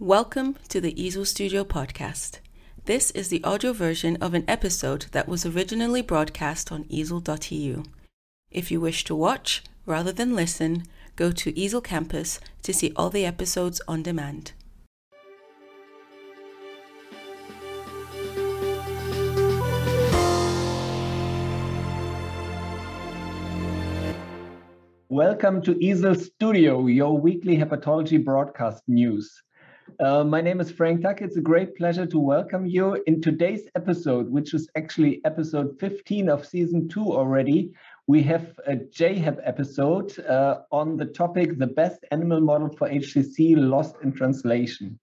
Welcome to the Easel Studio podcast. This is the audio version of an episode that was originally broadcast on easel.eu. If you wish to watch rather than listen, go to Easel Campus to see all the episodes on demand. Welcome to Easel Studio, your weekly hepatology broadcast news. Uh, my name is Frank Tuck. It's a great pleasure to welcome you in today's episode, which is actually episode 15 of season two already. We have a JHEP episode uh, on the topic The Best Animal Model for HCC Lost in Translation.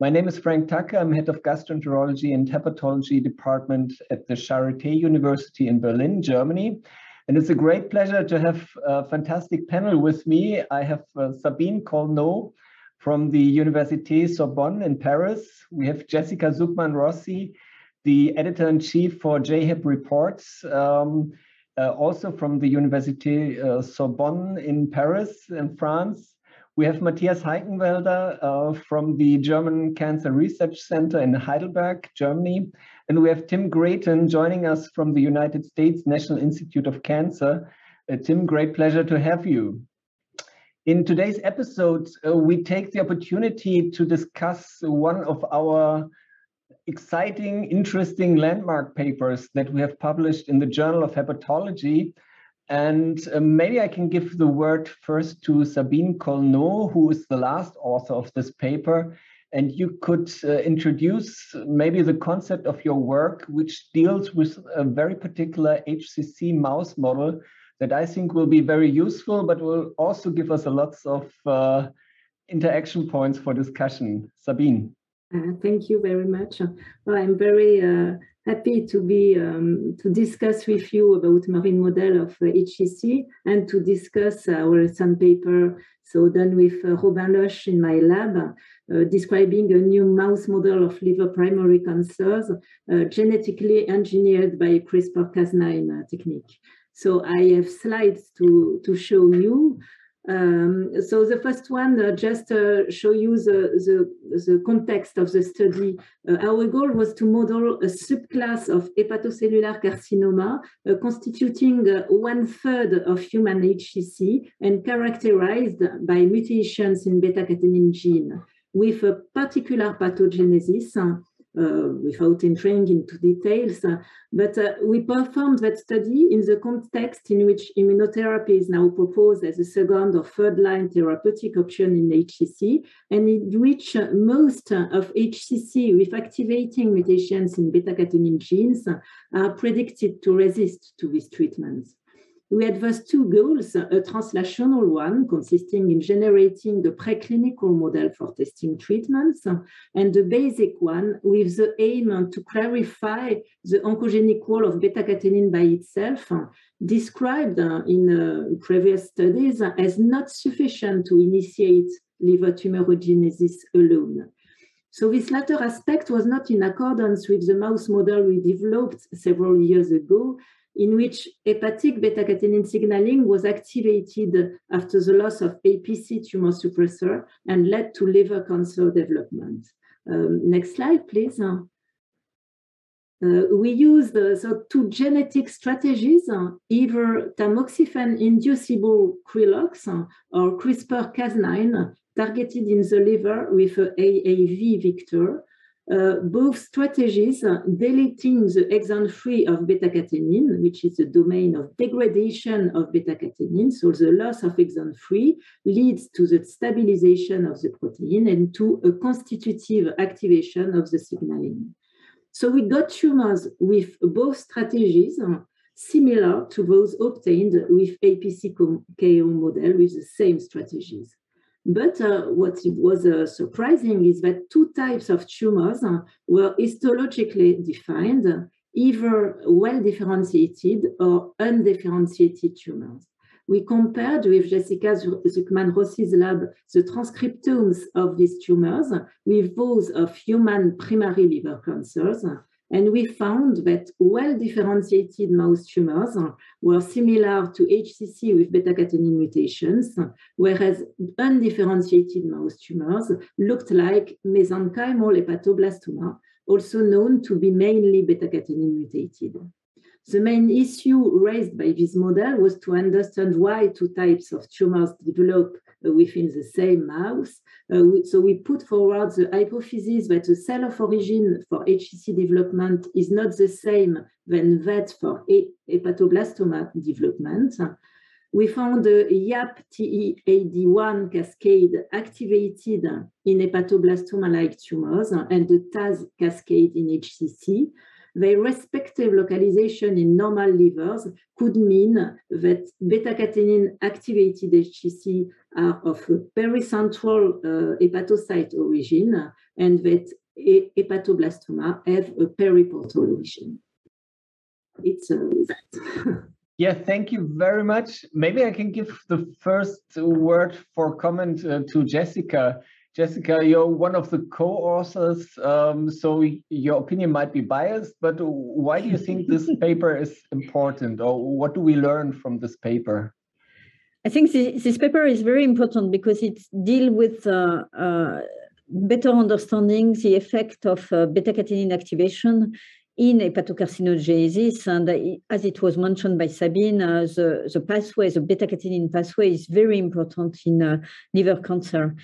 My name is Frank Tucker. I'm head of gastroenterology and hepatology department at the Charité University in Berlin, Germany. And it's a great pleasure to have a fantastic panel with me. I have uh, Sabine Colneau from the Université Sorbonne in Paris. We have Jessica Zuckman Rossi, the editor-in-chief for JHEP Reports, um, uh, also from the Université uh, Sorbonne in Paris in France. We have Matthias Heickenwälder uh, from the German Cancer Research Center in Heidelberg, Germany. And we have Tim Grayton joining us from the United States National Institute of Cancer. Uh, Tim, great pleasure to have you. In today's episode, uh, we take the opportunity to discuss one of our exciting, interesting landmark papers that we have published in the Journal of Hepatology. And uh, maybe I can give the word first to Sabine Colneau, who is the last author of this paper. And you could uh, introduce maybe the concept of your work, which deals with a very particular HCC mouse model that I think will be very useful, but will also give us a lots of uh, interaction points for discussion. Sabine. Uh, thank you very much. Well, I'm very uh, happy to be um, to discuss with you about marine model of uh, HCC and to discuss our recent paper, so done with uh, Robin Loche in my lab, uh, describing a new mouse model of liver primary cancers uh, genetically engineered by CRISPR-Cas9 technique. So I have slides to, to show you. Um, so the first one, uh, just uh, show you the, the, the, context of the study. Uh, our goal was to model a subclass of hepatocellular carcinoma uh, constituting uh, one third of human HCC and characterized by mutations in beta-catenin gene with a particular pathogenesis without entering into details. Uh, but uh, we performed that study in the context in which immunotherapy is now proposed as a second or third line therapeutic option in HCC, and in which most of HCC with activating mutations in beta-catenin genes are predicted to resist to these treatments we had those two goals, uh, a translational one consisting in generating the preclinical model for testing treatments, and the basic one with the aim to clarify the oncogenic role of beta-catenin by itself, uh, described uh, in uh, previous studies as not sufficient to initiate liver tumorigenesis alone. So this latter aspect was not in accordance with the mouse model we developed several years ago, in which hepatic beta-catenin signaling was activated after the loss of APC tumor suppressor and led to liver cancer development. Um, next slide, please. Uh, we use uh, so two genetic strategies, uh, either tamoxifen-inducible Krilox uh, or CRISPR-Cas9 targeted in the liver with AAV vector, uh, both strategies deleting the exon 3 of beta-catenin, which is the domain of degradation of beta-catenin. So the loss of exon 3 leads to the stabilization of the protein and to a constitutive activation of the signaling. So we got tumors with both strategies similar to those obtained with APC KO model with the same strategies. But uh, what was uh, surprising is that two types of tumors uh, were histologically defined, either well differentiated or undifferentiated tumors. We compared with Jessica Zuckman Rossi's lab the transcriptomes of these tumors with those of human primary liver cancers. And we found that well differentiated mouse tumors were similar to HCC with beta catenin mutations, whereas undifferentiated mouse tumors looked like mesenchymal hepatoblastoma, also known to be mainly beta catenin mutated. The main issue raised by this model was to understand why two types of tumors develop within the same mouse. Uh, so we put forward the hypothesis that the cell of origin for HCC development is not the same than that for hepatoblastoma development. We found the YAP-TEAD1 cascade activated in hepatoblastoma-like tumors and the TAZ cascade in HCC their respective localization in normal livers could mean that beta-catenin activated HCC are of a pericentral uh, hepatocyte origin and that hepatoblastoma have a periportal origin. It's uh, that. Yeah, thank you very much. Maybe I can give the first word for comment uh, to Jessica. Jessica, you're one of the co-authors, um, so your opinion might be biased, but why do you think this paper is important, or what do we learn from this paper? I think this, this paper is very important because it deals with uh, uh, better understanding the effect of uh, beta-catenin activation in hepatocarcinogenesis. And as it was mentioned by Sabine, uh, the, the pathway, the beta-catenin pathway is very important in uh, liver cancer.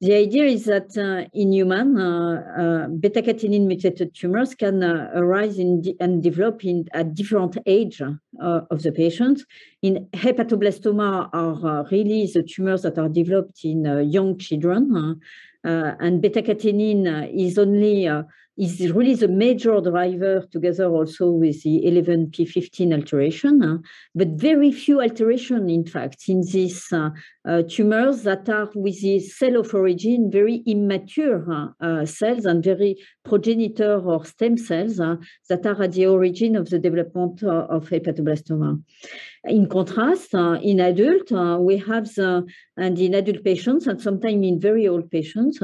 The idea is that uh, in human, uh, uh, beta-catenin mutated tumors can uh, arise and develop in at different age uh, of the patient. In hepatoblastoma are uh, really the tumors that are developed in young children, and beta-catenin is only is really the major driver together also with the 11p15 alteration, but very few alteration, in fact, in these uh, tumors that are with the cell of origin, very immature uh, cells and very progenitor or stem cells uh, that are at the origin of the development uh, of hepatoblastoma. In contrast, uh, in adult, uh, we have the, and in adult patients, and sometimes in very old patients,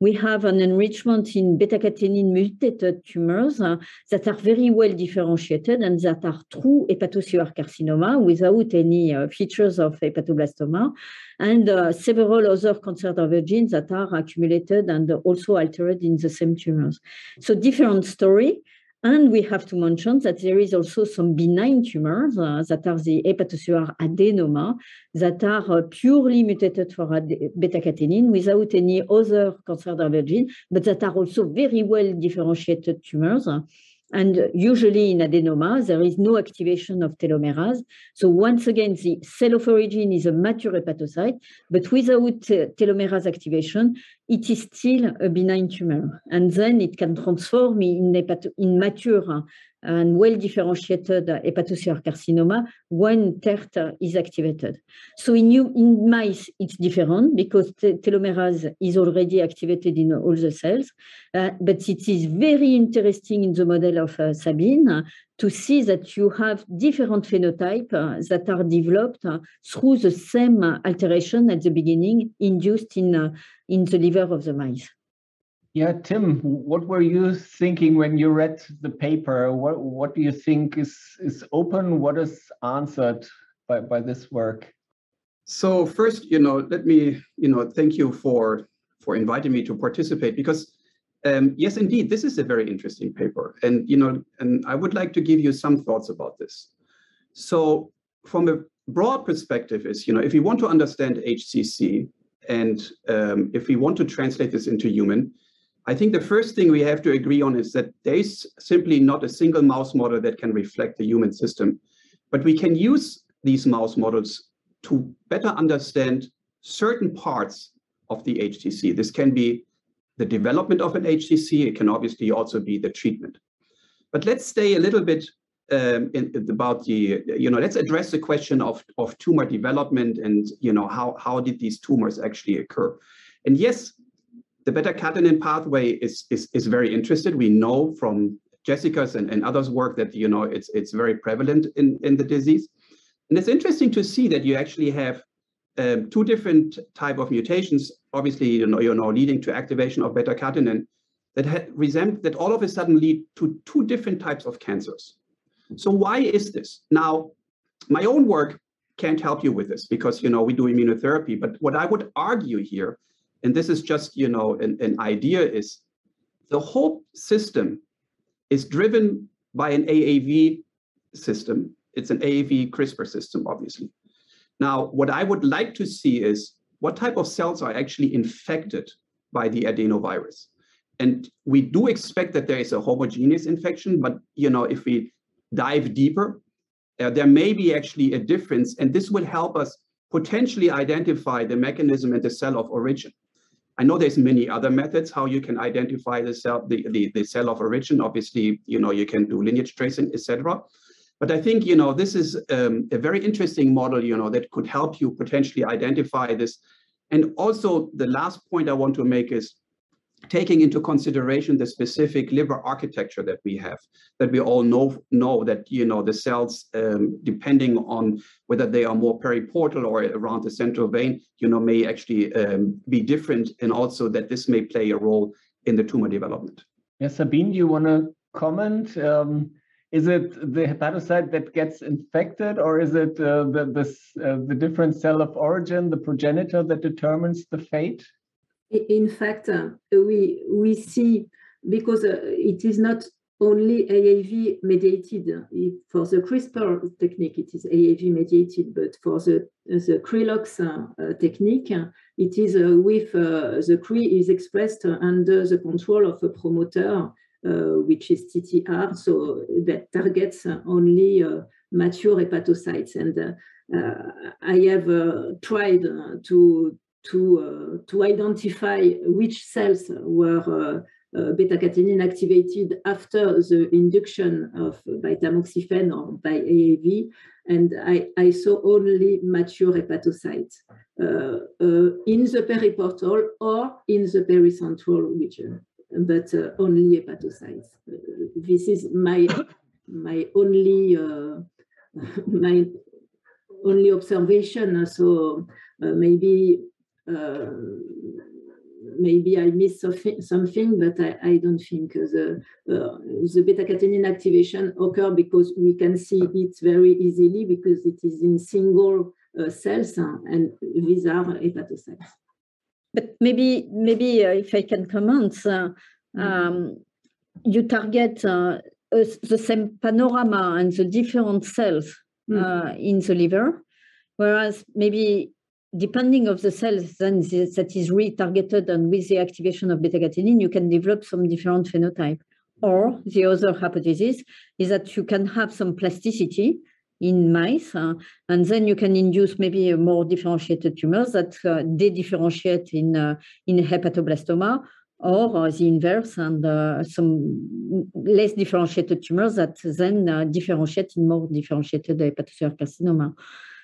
we have an enrichment in beta-catenin mutated tumors that are very well differentiated and that are true hepatocellular carcinoma without any features of hepatoblastoma, and uh, several other cancer genes that are accumulated and also altered in the same tumors. So different story. And we have to mention that there is also some benign tumors uh, that are the hepatocellular adenoma that are uh, purely mutated for beta-catenin without any other cancer gene, but that are also very well differentiated tumors. And usually in adenoma, there is no activation of telomerase. So once again, the cell of origin is a mature hepatocyte, but without telomerase activation, it is still a benign tumor. And then it can transform in, in mature and well-differentiated hepatocellular carcinoma when TERT is activated. So in, you, in mice, it's different because telomerase is already activated in all the cells. Uh, but it is very interesting in the model of uh, Sabine to see that you have different phenotypes uh, that are developed uh, through the same alteration at the beginning induced in, uh, in the liver of the mice. Yeah, Tim, what were you thinking when you read the paper? What what do you think is is open? What is answered by, by this work? So first, you know, let me, you know, thank you for for inviting me to participate because um, yes, indeed, this is a very interesting paper, and you know, and I would like to give you some thoughts about this. So from a broad perspective, is you know, if we want to understand HCC and um, if we want to translate this into human, I think the first thing we have to agree on is that there's simply not a single mouse model that can reflect the human system. But we can use these mouse models to better understand certain parts of the HCC. This can be the development of an HCC. It can obviously also be the treatment. But let's stay a little bit um, in, about the, you know, let's address the question of, of tumor development and, you know, how, how did these tumors actually occur? And yes, the beta-catenin pathway is, is, is very interested. We know from Jessica's and, and others' work that you know it's it's very prevalent in, in the disease. And it's interesting to see that you actually have um, two different type of mutations, obviously you know, you know leading to activation of beta-catenin. that resent that all of a sudden lead to two different types of cancers. So why is this? Now, my own work can't help you with this because you know we do immunotherapy. But what I would argue here, and this is just you know an, an idea, is the whole system is driven by an AAV system. It's an AAV CRISPR system, obviously. Now, what I would like to see is what type of cells are actually infected by the adenovirus. And we do expect that there is a homogeneous infection, but you know, if we dive deeper, uh, there may be actually a difference, and this will help us potentially identify the mechanism and the cell of origin. I know there's many other methods how you can identify the cell, the, the, the cell of origin. Obviously, you know, you can do lineage tracing, etc. But I think, you know, this is um, a very interesting model, you know, that could help you potentially identify this. And also the last point I want to make is taking into consideration the specific liver architecture that we have, that we all know know that you know the cells, um, depending on whether they are more periportal or around the central vein, you know, may actually um, be different, and also that this may play a role in the tumor development. Yes, Sabine, do you want to comment? Um, is it the hepatocyte that gets infected, or is it uh, the uh, the different cell of origin, the progenitor, that determines the fate? In fact, uh, we we see because uh, it is not only AAV mediated. For the CRISPR technique, it is AAV mediated, but for the the Crelox uh, technique, it is uh, with uh, the Cre is expressed under the control of a promoter, uh, which is TTR, so that targets only mature hepatocytes. And I have tried to to, uh, to identify which cells were uh, uh, beta-catenin activated after the induction of by tamoxifen or by AAV, and I, I saw only mature hepatocytes uh, uh, in the periportal or in the pericentral region, but uh, only hepatocytes. this is my my only my only observation. So uh, maybe I missed something, but I, I don't think the, uh, the beta-catenin activation occur because we can see it very easily because it is in single uh, cells and these are hepatocytes. But maybe, maybe uh, if I can comment, uh, um, you target uh, the same panorama and the different cells mm. in the liver, whereas maybe depending of the cells then that is retargeted and with the activation of beta-catenin, you can develop some different phenotype. Or the other hypothesis is that you can have some plasticity in mice, uh, and then you can induce maybe more differentiated tumors that uh, they differentiate in uh, in hepatoblastoma, or uh, the inverse, and uh, some less differentiated tumors that then uh, differentiate in more differentiated hepatocellular carcinoma.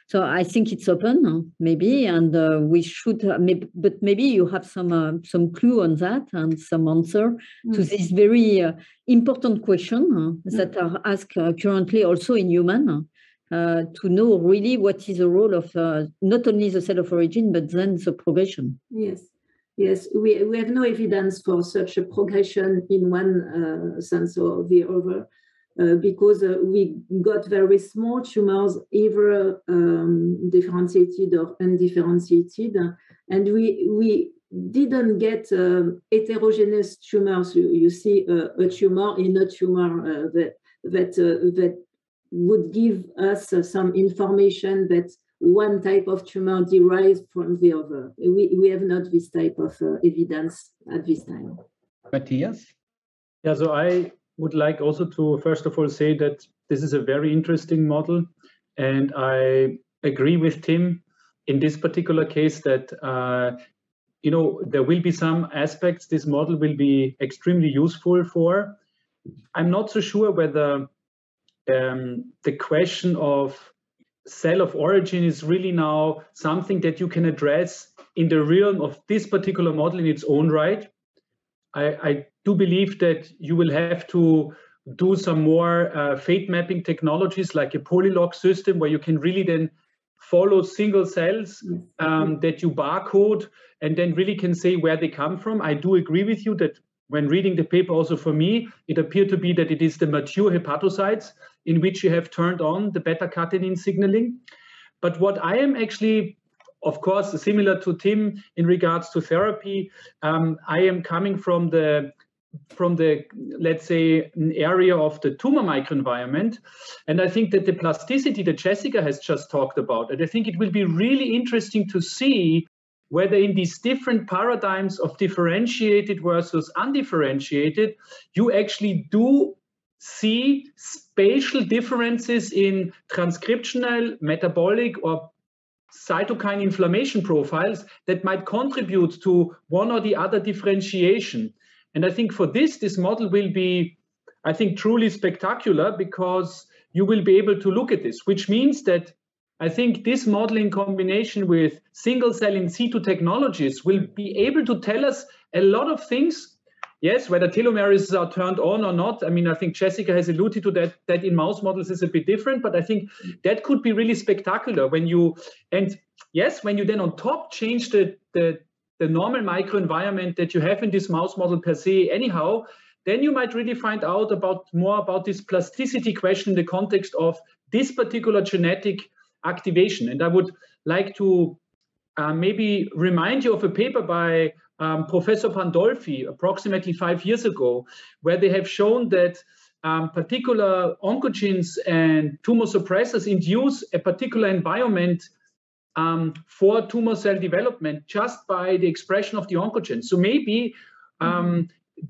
So I think it's open, maybe, and uh, we should. Uh, maybe, but maybe you have some uh, some clue on that and some answer mm. to this very uh, important question mm. that are asked uh, currently also in human. Uh, to know really what is the role of not only the cell of origin but then the progression. Yes, yes, we, we have no evidence for such a progression in one sense or the other. Uh, because uh, we got very small tumors, either um, differentiated or undifferentiated, and we we didn't get um, heterogeneous tumors. You, you see uh, a tumor in a tumor uh, that that uh, that would give us some information that one type of tumor derives from the other. We we have not this type of evidence at this time. Matthias. Yeah, so I would like also to first of all say that this is a very interesting model, and I agree with Tim in this particular case that uh, you know there will be some aspects this model will be extremely useful for. I'm not so sure whether um, the question of cell of origin is really now something that you can address in the realm of this particular model in its own right. I, I do believe that you will have to do some more uh, fate mapping technologies like a polylog system where you can really then follow single cells um, that you barcode and then really can say where they come from. I do agree with you that when reading the paper, also for me, it appeared to be that it is the mature hepatocytes in which you have turned on the beta catenin signaling. But what I am actually, of course, similar to Tim in regards to therapy, um, I am coming from the from the let's say area of the tumor microenvironment. And i think that the plasticity that jessica has just talked about and i think it will be really interesting to see whether in these different paradigms of differentiated versus undifferentiated, you actually do see spatial differences in transcriptional, metabolic, or cytokine inflammation profiles that might contribute to one or the other differentiation. And I think for this, this model will be, I think, truly spectacular because you will be able to look at this, which means that I think this model in combination with single cell in situ technologies will be able to tell us a lot of things. Yes, whether telomeres are turned on or not. I mean, I think Jessica has alluded to that, that in mouse models is a bit different, but I think that could be really spectacular when you, and yes, when you then on top change the, the, the normal microenvironment that you have in this mouse model per se anyhow, then you might really find out about more about this plasticity question in the context of this particular genetic activation. And I would like to uh, maybe remind you of a paper by um, Professor Pandolfi approximately five years ago, where they have shown that um, particular oncogenes and tumor suppressors induce a particular environment um, for tumor cell development just by the expression of the oncogenes. So maybe um,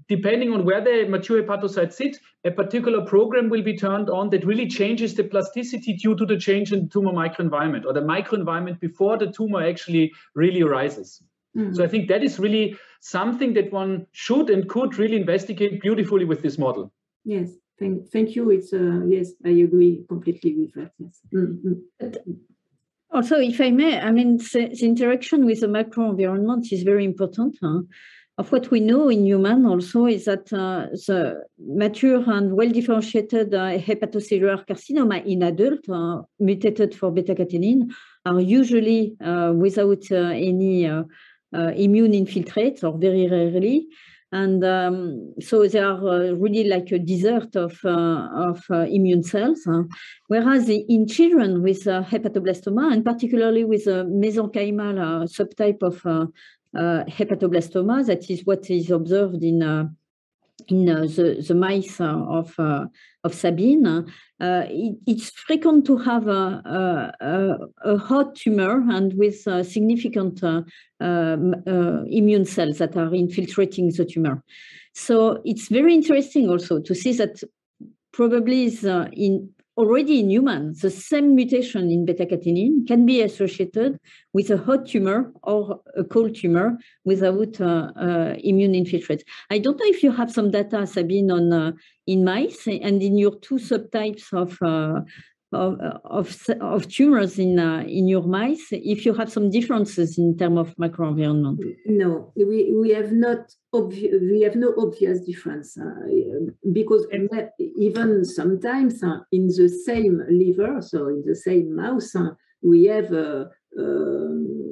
depending on where the mature hepatocytes sit, a particular program will be turned on that really changes the plasticity due to the change in the tumor microenvironment or the microenvironment before the tumor actually really arises. Mm-hmm. So I think that is really something that one should and could really investigate beautifully with this model. Yes, thank, thank you. It's uh, yes, I agree completely with that. Yes. Mm-hmm. Also, if I may, I mean, the, the interaction with the microenvironment is very important. Huh? of what we know in human also is that uh, the mature and well differentiated uh, hepatocellular carcinoma in adult uh, mutated for beta catenin are usually uh, without uh, any uh, Uh, immune infiltrates or very rarely. And um, so they are uh, really like a desert of, uh, of immune cells. Whereas in children with hepatoblastoma, and particularly with a mesenchymal subtype of uh, hepatoblastoma. That is what is observed in uh, in uh, the, the mice uh, of uh, of Sabine. Uh, it, it's frequent to have a, a, a, hot tumor and with significant um, immune cells that are infiltrating the tumor. So it's very interesting also to see that probably is in already in humans, the same mutation in beta catenin can be associated with a hot tumor or a cold tumor without uh, uh, immune infiltrates. I don't know if you have some data, Sabine, on uh, in mice and in your two subtypes of uh, of, of, of tumors in uh, in your mice if you have some differences in terms of microenvironment? No we, we have not obvi- we have no obvious difference uh, because even sometimes uh, in the same liver so in the same mouse uh, we have uh, um,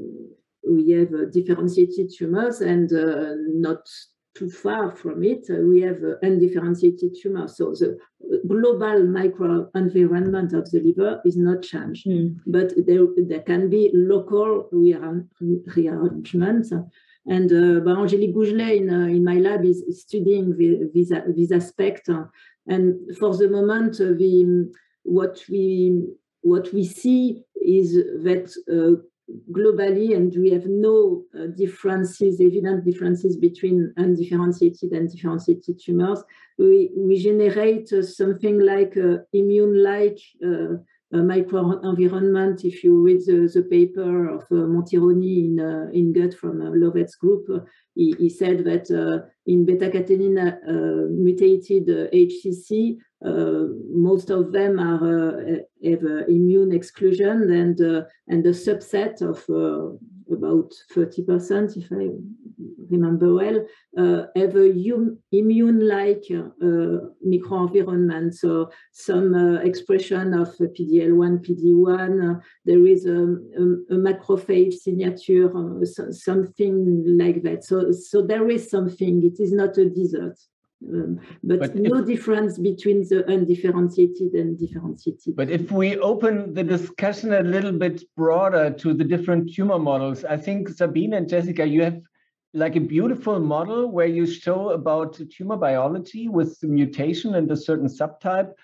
we have differentiated tumors and uh, not too far from it, uh, we have uh, undifferentiated tumor. So the global microenvironment of the liver is not changed, mm. but there, there can be local rearrangements. And uh, Angélique Gougelet in, uh, in my lab is studying this, this aspect. And for the moment, uh, the, what we what we see is that uh, globally, and we have no uh, differences, evident differences between undifferentiated and differentiated tumors. We, we generate uh, something like uh, immune-like uh, microenvironment. If you read the, the paper of uh, Montironi in, uh, in gut from uh, Lovet's group, he, he, said that in beta-catenin mutated HCC, uh, most of them are uh, have immune exclusion and uh, and a subset of about 30%, if I remember well, uh, have a immune-like uh, microenvironment. So some uh, expression of PD-L1, PD-1. there is a, a, a, macrophage signature, so, something like that. So, so there is something. It is not a desert. Um, but, but, no if, difference between the undifferentiated and differentiated. But if we open the discussion a little bit broader to the different tumor models, I think Sabine and Jessica, you have like a beautiful model where you show about tumor biology with mutation and a certain subtype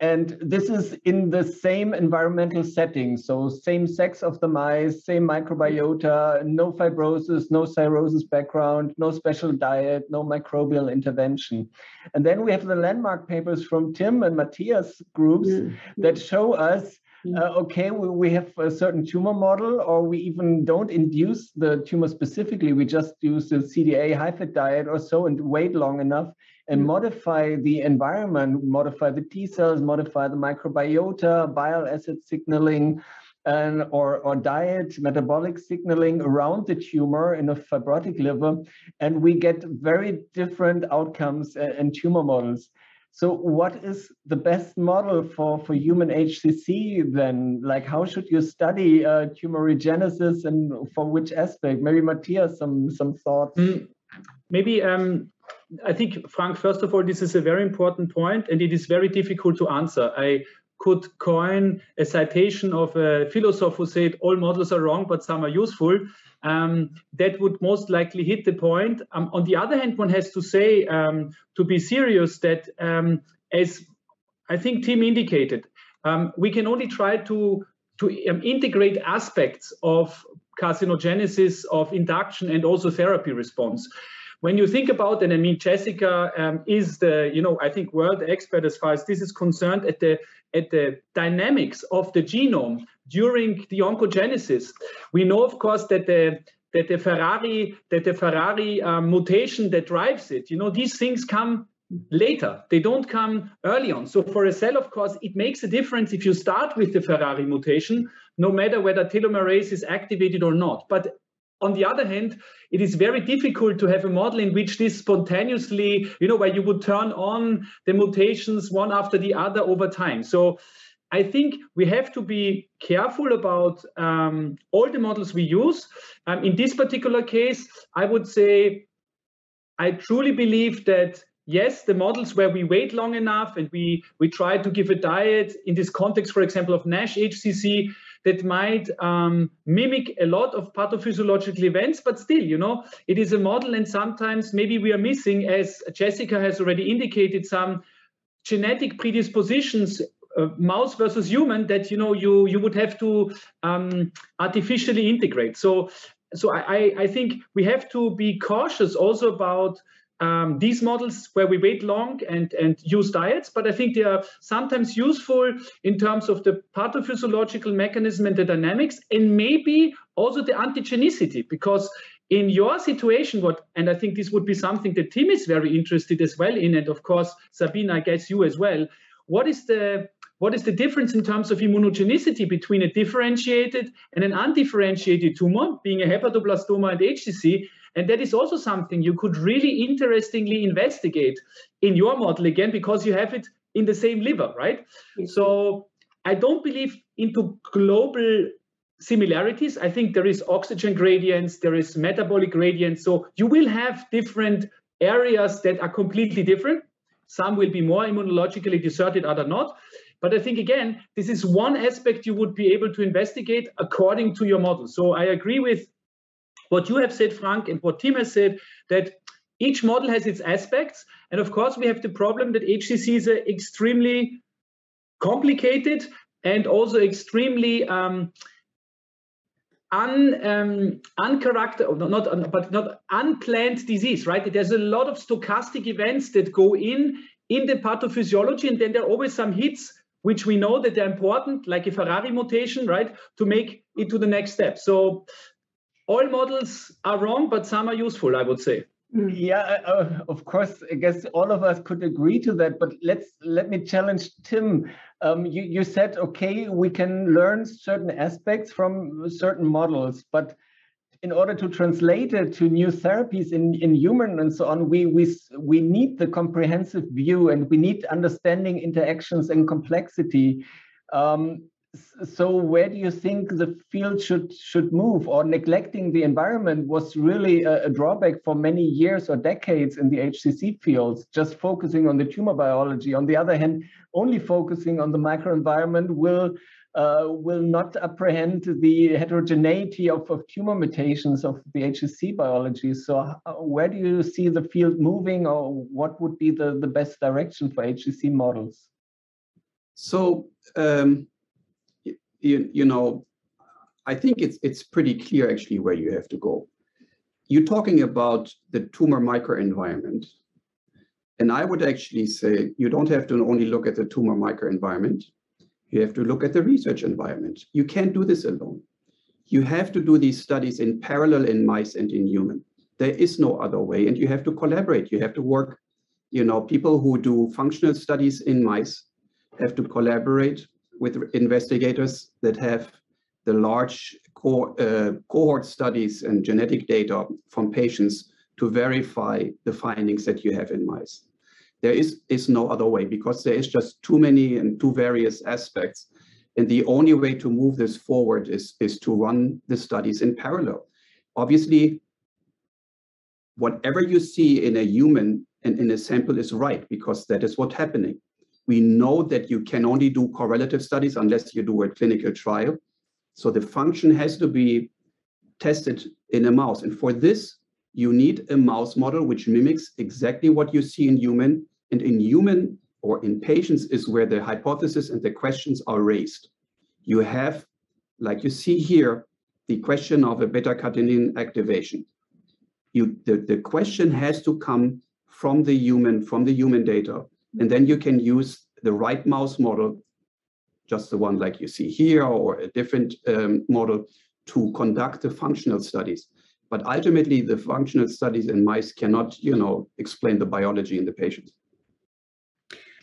and this is in the same environmental setting. So same sex of the mice, same microbiota, no fibrosis, no cirrhosis background, no special diet, no microbial intervention. And then we have the landmark papers from Tim and Matthias groups mm-hmm. that show us mm. Uh, okay, we, we have a certain tumor model, or we even don't induce the tumor specifically. We just use the CDA high fat diet or so and wait long enough and mm. modify the environment, modify the T cells, modify the microbiota, bile acid signaling, and or, or diet, metabolic signaling around the tumor in a fibrotic liver, and we get very different outcomes in tumor models. So what is the best model for, for human HCC then? Like how should you study uh, tumorigenesis and for which aspect? Maybe Matthias, some, some thoughts? Mm, maybe um, I think, Frank, first of all, this is a very important point, and it is very difficult to answer. I could coin a citation of a philosopher who said all models are wrong, but some are useful. Um, that would most likely hit the point. Um, on the other hand, one has to say, um, to be serious, that um, as I think Tim indicated, um, we can only try to to um, integrate aspects of carcinogenesis, of induction, and also therapy response when you think about and I mean Jessica um, is the you know I think world expert as far as this is concerned at the at the dynamics of the genome during the oncogenesis. We know of course that the that the Ferrari that the Ferrari um, mutation that drives it. You know these things come later. They don't come early on. So for a cell, of course, it makes a difference if you start with the Ferrari mutation, no matter whether telomerase is activated or not. But on the other hand, it is very difficult to have a model in which this spontaneously, you know, where you would turn on the mutations one after the other over time. So I think we have to be careful about um, all the models we use. Um, in this particular case, I would say I truly believe that yes, the models where we wait long enough and we we try to give a diet in this context, for example, of NASH HCC, that might um, mimic a lot of pathophysiological events, but still, you know, it is a model, and sometimes maybe we are missing, as Jessica has already indicated, some genetic predispositions uh, mouse versus human that you know you you would have to um, artificially integrate. So so I, I think we have to be cautious also about um, these models where we wait long and, and use diets, but I think they are sometimes useful in terms of the pathophysiological mechanism and the dynamics, and maybe also the antigenicity, because in your situation, what and I think this would be something that Tim is very interested as well in, and of course, Sabina, I guess you as well. What is the what is the difference in terms of immunogenicity between a differentiated and an undifferentiated tumor, being a hepatoblastoma and HCC? And that is also something you could really interestingly investigate in your model again, because you have it in the same liver, right? Yes. So I don't believe into global similarities. I think there is oxygen gradients, there is metabolic gradients. So you will have different areas that are completely different. Some will be more immunologically deserted, other not. But I think again, this is one aspect you would be able to investigate according to your model. So I agree with what you have said, Frank, and what Tim has said, that each model has its aspects. And of course, we have the problem that HCCs are extremely complicated and also extremely um, un, um, uncharacter, not, but not unplanned disease, right? There's a lot of stochastic events that go in in the pathophysiology, and then there are always some hits which we know that they're important, like a Ferrari mutation, right, to make it to the next step. So all models are wrong, but some are useful, I would say. Mm. Yeah, uh, uh, of course. I guess all of us could agree to that. But let's let me challenge Tim. Um, you you said okay, we can learn certain aspects from certain models, but in order to translate it to new therapies in, in human and so on, we, we, we need the comprehensive view and we need understanding interactions and complexity. Um, so where do you think the field should should move or neglecting the environment was really a, a, drawback for many years or decades in the hcc fields just focusing on the tumor biology on the other hand only focusing on the microenvironment will uh, will not apprehend the heterogeneity of, of tumor mutations of the HCC biology. So, uh, where do you see the field moving, or what would be the, the best direction for HCC models? So, um, you, you know, I think it's it's pretty clear actually where you have to go. You're talking about the tumor microenvironment. And I would actually say you don't have to only look at the tumor microenvironment. You have to look at the research environment. You can't do this alone. You have to do these studies in parallel in mice and in human. There is no other way, and you have to collaborate. You have to work, you know, people who do functional studies in mice have to collaborate with investigators that have the large co uh, cohort studies and genetic data from patients to verify the findings that you have in mice there is, is no other way because there is just too many and too various aspects. And the only way to move this forward is, is to run the studies in parallel. Obviously, whatever you see in a human and in a sample is right because that is what's happening. We know that you can only do correlative studies unless you do a clinical trial. So the function has to be tested in a mouse. And for this, you need a mouse model which mimics exactly what you see in human. And in human or in patients is where the hypothesis and the questions are raised. You have, like you see here, the question of a beta-catenin activation. You, the, the question has to come from the human, from the human data. And then you can use the right mouse model, just the one like you see here, or a different um, model to conduct the functional studies. But ultimately, the functional studies in mice cannot, you know, explain the biology in the patients.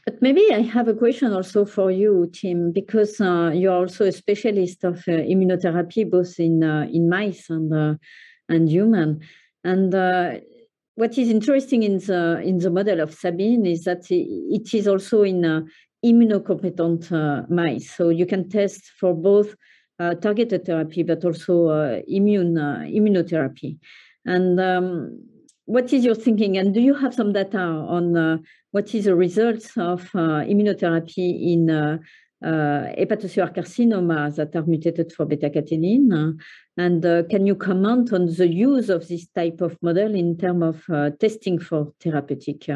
But maybe I have a question also for you, Tim, because uh, you're also a specialist of uh, immunotherapy, both in uh, in mice and uh, and human. And uh, what is interesting in the in the model of Sabine is that it is also in uh, immunocompetent mice, so you can test for both uh, targeted therapy, but also uh, immune uh, immunotherapy. And um, what is your thinking? And do you have some data on what is the results of immunotherapy in uh, hepatocellular carcinoma that are mutated for beta-catenin? And uh, can you comment on the use of this type of model in terms of uh, testing for therapeutic,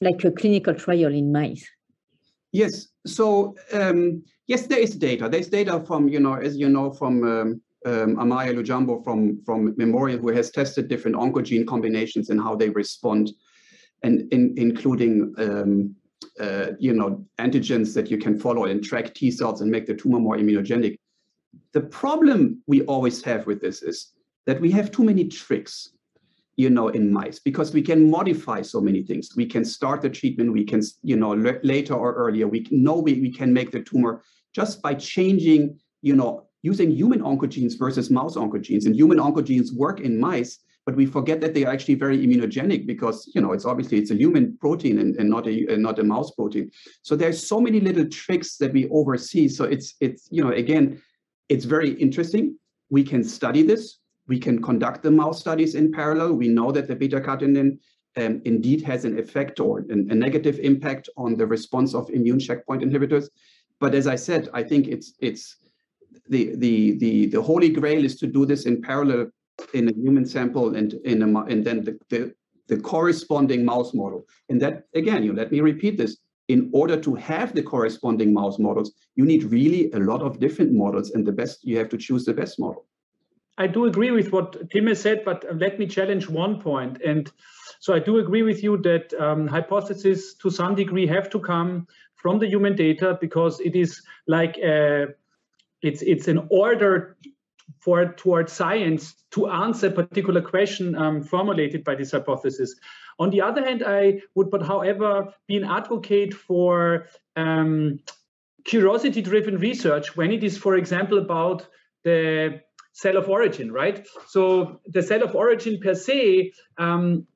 like a clinical trial in mice? Yes. So um, yes, there is data. There's data from you know, as you know, from um, um, Amaya Lujambo from from Memorial, who has tested different oncogene combinations and how they respond, and in, including um, uh, you know antigens that you can follow and track T cells and make the tumor more immunogenic. The problem we always have with this is that we have too many tricks you know, in mice because we can modify so many things. We can start the treatment, we can, you know, later or earlier. We know we, we can make the tumor just by changing, you know, using human oncogenes versus mouse oncogenes. And human oncogenes work in mice, but we forget that they are actually very immunogenic because, you know, it's obviously it's a human protein and, and not a not a mouse protein. So there's so many little tricks that we oversee. So it's it's, you know, again, it's very interesting. We can study this we can conduct the mouse studies in parallel. We know that the beta-catenin um, indeed has an effect or an, a negative impact on the response of immune checkpoint inhibitors. But as I said, I think it's it's the the the the holy grail is to do this in parallel in a human sample and in a and then the, the the corresponding mouse model. And that again, you let me repeat this. In order to have the corresponding mouse models, you need really a lot of different models, and the best you have to choose the best model. I do agree with what Tim has said, but let me challenge one point. And so I do agree with you that um, hypotheses to some degree have to come from the human data because it is like a, it's it's an order for towards science to answer a particular question um, formulated by this hypothesis. On the other hand, I would, but however, be an advocate for um, curiosity-driven research when it is, for example, about the cell of origin, right? So the cell of origin per se, um,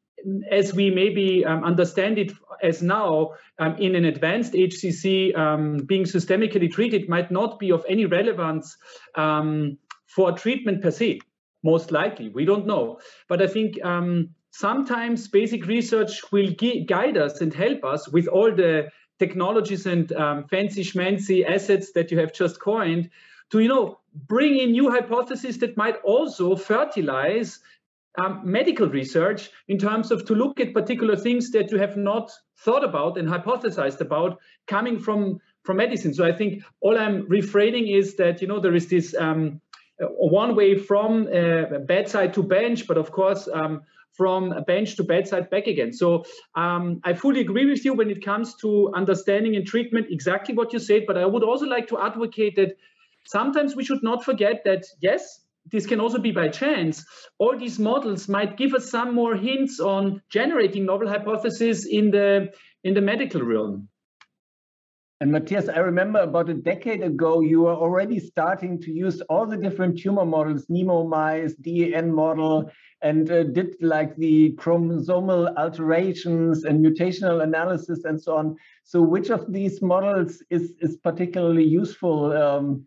as we maybe um, understand it as now um, in an advanced HCC um, being systemically treated might not be of any relevance um, for treatment per se, most likely. We don't know. But I think um, sometimes basic research will guide us and help us with all the technologies and um, fancy schmancy assets that you have just coined to you know bring in new hypotheses that might also fertilize um, medical research in terms of to look at particular things that you have not thought about and hypothesized about coming from from medicine. So I think all I'm refraining is that you know there is this um, one way from uh, bedside to bench, but of course um, from bench to bedside back again. So um, I fully agree with you when it comes to understanding and treatment, exactly what you said. But I would also like to advocate that sometimes we should not forget that yes, this can also be by chance. All these models might give us some more hints on generating novel hypotheses in the in the medical realm. And Matthias, I remember about a decade ago, you were already starting to use all the different tumor models, NEMO mice, DEN model, and uh, did like the chromosomal alterations and mutational analysis and so on. So which of these models is, is particularly useful um,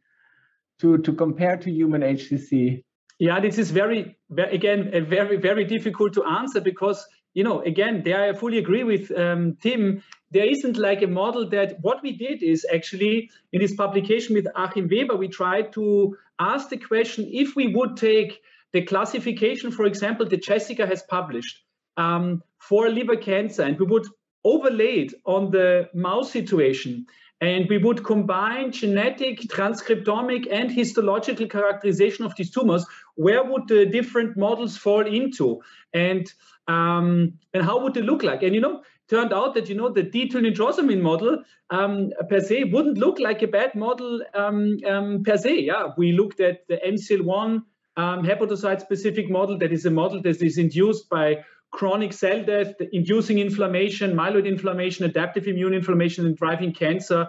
to, to compare to human HCC? Yeah, this is very, again, very, very difficult to answer because, you know, again, there I fully agree with um, Tim there isn't like a model that what we did is actually in this publication with Achim Weber, we tried to ask the question if we would take the classification, for example, that Jessica has published um, for liver cancer, and we would overlay it on the mouse situation, and we would combine genetic, transcriptomic, and histological characterization of these tumors, where would the different models fall into? And um, and how would they look like? And you know, turned out that you know the D2-nitrosamine model um, per se wouldn't look like a bad model um, um, per se. Yeah, we looked at the MCL1 um, hepatocyte-specific model. That is a model that is induced by chronic cell death, inducing inflammation, myeloid inflammation, adaptive immune inflammation, and driving cancer.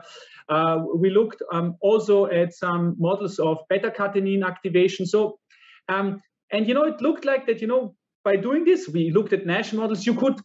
Uh, we looked um, also at some models of beta-catenin activation. So, um, and you know, it looked like that. You know, by doing this, we looked at NASH models. You could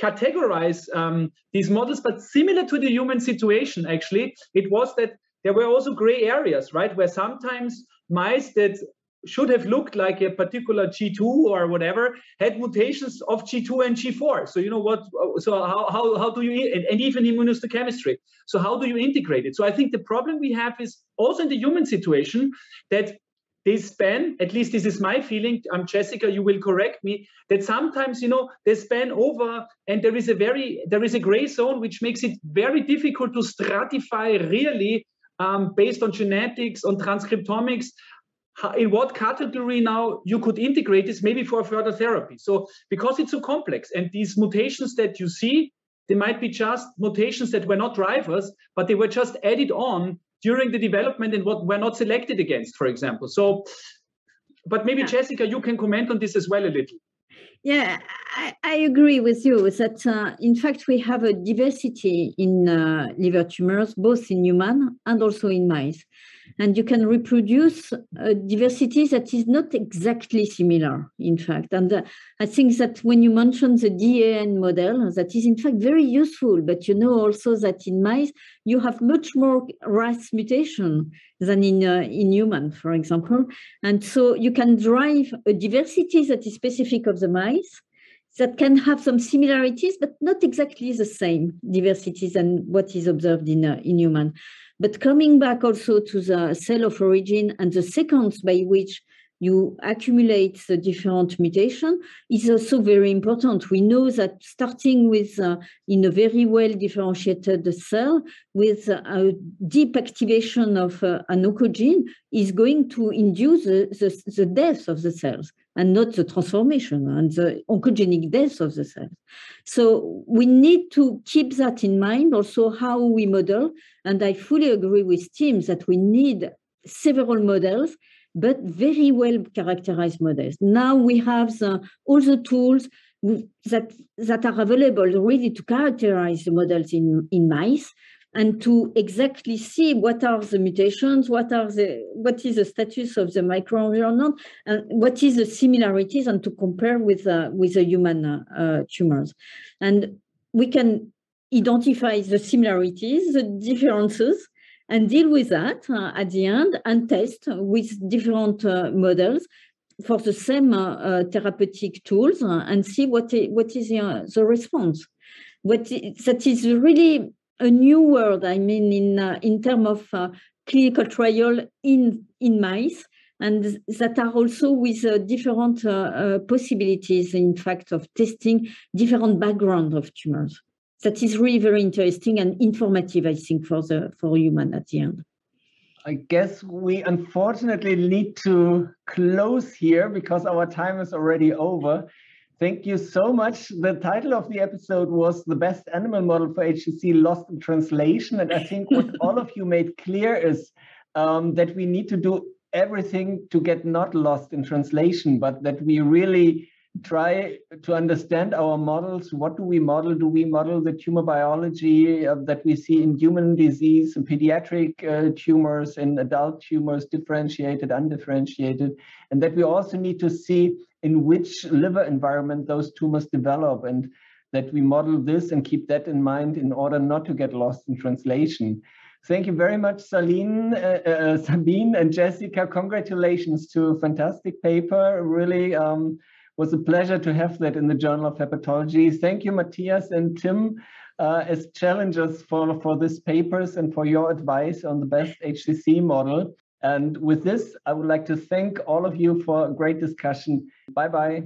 categorize um, these models, but similar to the human situation, actually, it was that there were also gray areas, right? Where sometimes mice that should have looked like a particular G2 or whatever had mutations of G2 and G4. So you know what? So how how, how do you and, and even immunohistochemistry? So how do you integrate it? So I think the problem we have is also in the human situation that they span, at least this is my feeling, um, Jessica, you will correct me, that sometimes, you know, they span over and there is a very, there is a gray zone, which makes it very difficult to stratify really um, based on genetics, on transcriptomics, in what category now you could integrate this maybe for further therapy. So because it's so complex and these mutations that you see, they might be just mutations that were not drivers, but they were just added on during the development and what were not selected against, for example. So, but maybe yeah. Jessica, you can comment on this as well a little. Yeah, I, I agree with you that uh, in fact we have a diversity in uh, liver tumors, both in human and also in mice and you can reproduce a diversity that is not exactly similar, in fact. And uh, I think that when you mention the DAN model, that is in fact very useful, but you know also that in mice, you have much more RAS mutation than in, uh, in human, for example. And so you can drive a diversity that is specific of the mice that can have some similarities, but not exactly the same diversities than what is observed in, uh, in human. But coming back also to the cell of origin and the sequence by which you accumulate the different mutation is also very important. We know that starting with uh, in a very well differentiated cell with a deep activation of uh, an oncogene is going to induce the, the, the death of the cells and not the transformation and the oncogenic death of the cells. So we need to keep that in mind, also how we model. And I fully agree with Tim that we need several models, but very well characterized models. Now we have the, all the tools that, that are available really to characterize the models in, in mice and to exactly see what are the mutations, what are the what is the status of the microenvironment, and what is the similarities, and to compare with uh, with the human uh, tumors, and we can identify the similarities, the differences, and deal with that uh, at the end and test with different uh, models for the same uh, therapeutic tools and see what what is the, the response. What that is really a new world. I mean, in in terms of clinical trial in in mice and that are also with uh, different uh, uh, possibilities, in fact, of testing different background of tumors that is really very interesting and informative, I think, for the for human at the end. I guess we unfortunately need to close here because our time is already over. Thank you so much. The title of the episode was The Best Animal Model for HCC Lost in Translation. And I think what all of you made clear is um, that we need to do everything to get not lost in translation, but that we really try to understand our models. What do we model? Do we model the tumor biology uh, that we see in human disease, in pediatric uh, tumors, in adult tumors, differentiated, undifferentiated? And that we also need to see in which liver environment those tumors develop and that we model this and keep that in mind in order not to get lost in translation. Thank you very much, Saline, uh, uh, Sabine, and Jessica. Congratulations to a fantastic paper. Really um, was a pleasure to have that in the Journal of Hepatology. Thank you, Matthias and Tim, uh, as challengers for, for this papers and for your advice on the best HCC model. And with this, I would like to thank all of you for a great discussion. Bye-bye.